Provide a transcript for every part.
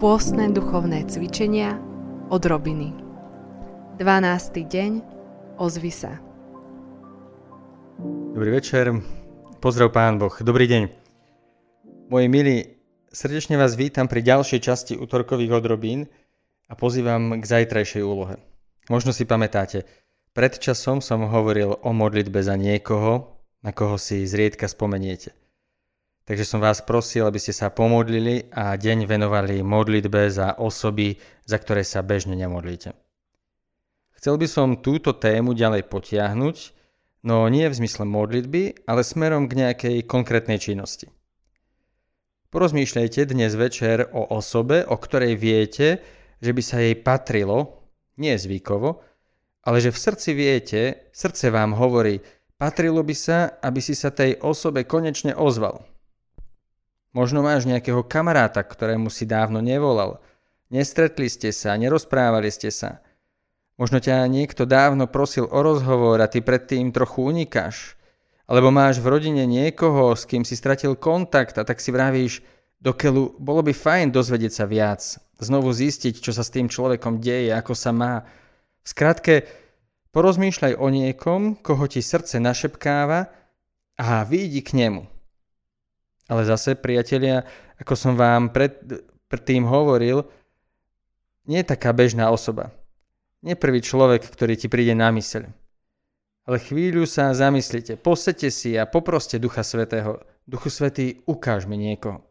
Pôstne duchovné cvičenia od Robiny 12. deň Ozvi sa Dobrý večer, pozdrav Pán Boh, dobrý deň. Moji milí, srdečne vás vítam pri ďalšej časti útorkových odrobín a pozývam k zajtrajšej úlohe. Možno si pamätáte, pred časom som hovoril o modlitbe za niekoho, na koho si zriedka spomeniete. Takže som vás prosil, aby ste sa pomodlili a deň venovali modlitbe za osoby, za ktoré sa bežne nemodlíte. Chcel by som túto tému ďalej potiahnuť, no nie v zmysle modlitby, ale smerom k nejakej konkrétnej činnosti. Porozmýšľajte dnes večer o osobe, o ktorej viete, že by sa jej patrilo, nie zvykovo, ale že v srdci viete, srdce vám hovorí, patrilo by sa, aby si sa tej osobe konečne ozval. Možno máš nejakého kamaráta, ktorému si dávno nevolal. Nestretli ste sa, nerozprávali ste sa. Možno ťa niekto dávno prosil o rozhovor a ty predtým trochu unikáš. Alebo máš v rodine niekoho, s kým si stratil kontakt a tak si vravíš, dokeľu bolo by fajn dozvedieť sa viac, znovu zistiť, čo sa s tým človekom deje, ako sa má. V skratke, porozmýšľaj o niekom, koho ti srdce našepkáva a výjdi k nemu. Ale zase, priatelia, ako som vám pred, predtým hovoril, nie je taká bežná osoba. Nie prvý človek, ktorý ti príde na myseľ. Ale chvíľu sa zamyslite, posete si a poproste Ducha Svetého. Duchu Svetý, ukáž mi niekoho.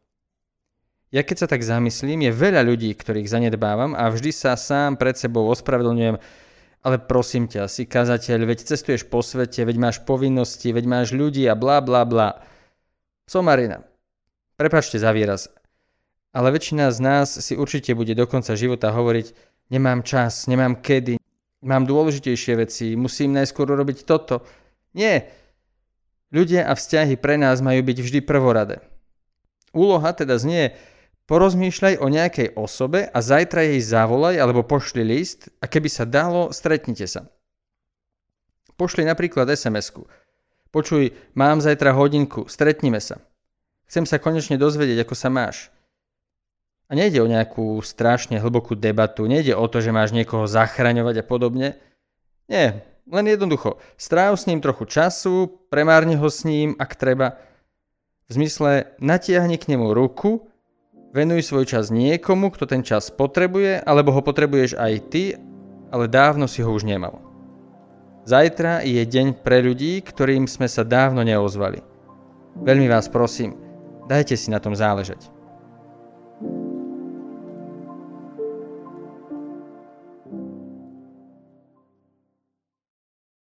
Ja keď sa tak zamyslím, je veľa ľudí, ktorých zanedbávam a vždy sa sám pred sebou ospravedlňujem, ale prosím ťa, si kazateľ, veď cestuješ po svete, veď máš povinnosti, veď máš ľudí a bla bla bla. Somarina. Prepačte za výraz. Ale väčšina z nás si určite bude do konca života hovoriť, nemám čas, nemám kedy, mám dôležitejšie veci, musím najskôr urobiť toto. Nie. Ľudia a vzťahy pre nás majú byť vždy prvoradé. Úloha teda znie, porozmýšľaj o nejakej osobe a zajtra jej zavolaj alebo pošli list a keby sa dalo, stretnite sa. Pošli napríklad SMS-ku. Počuj, mám zajtra hodinku, stretnime sa. Chcem sa konečne dozvedieť, ako sa máš. A nejde o nejakú strašne hlbokú debatu, nejde o to, že máš niekoho zachraňovať a podobne. Nie, len jednoducho, stráv s ním trochu času, premárne ho s ním, ak treba. V zmysle, natiahni k nemu ruku, venuj svoj čas niekomu, kto ten čas potrebuje, alebo ho potrebuješ aj ty, ale dávno si ho už nemal. Zajtra je deň pre ľudí, ktorým sme sa dávno neozvali. Veľmi vás prosím, dajte si na tom záležať.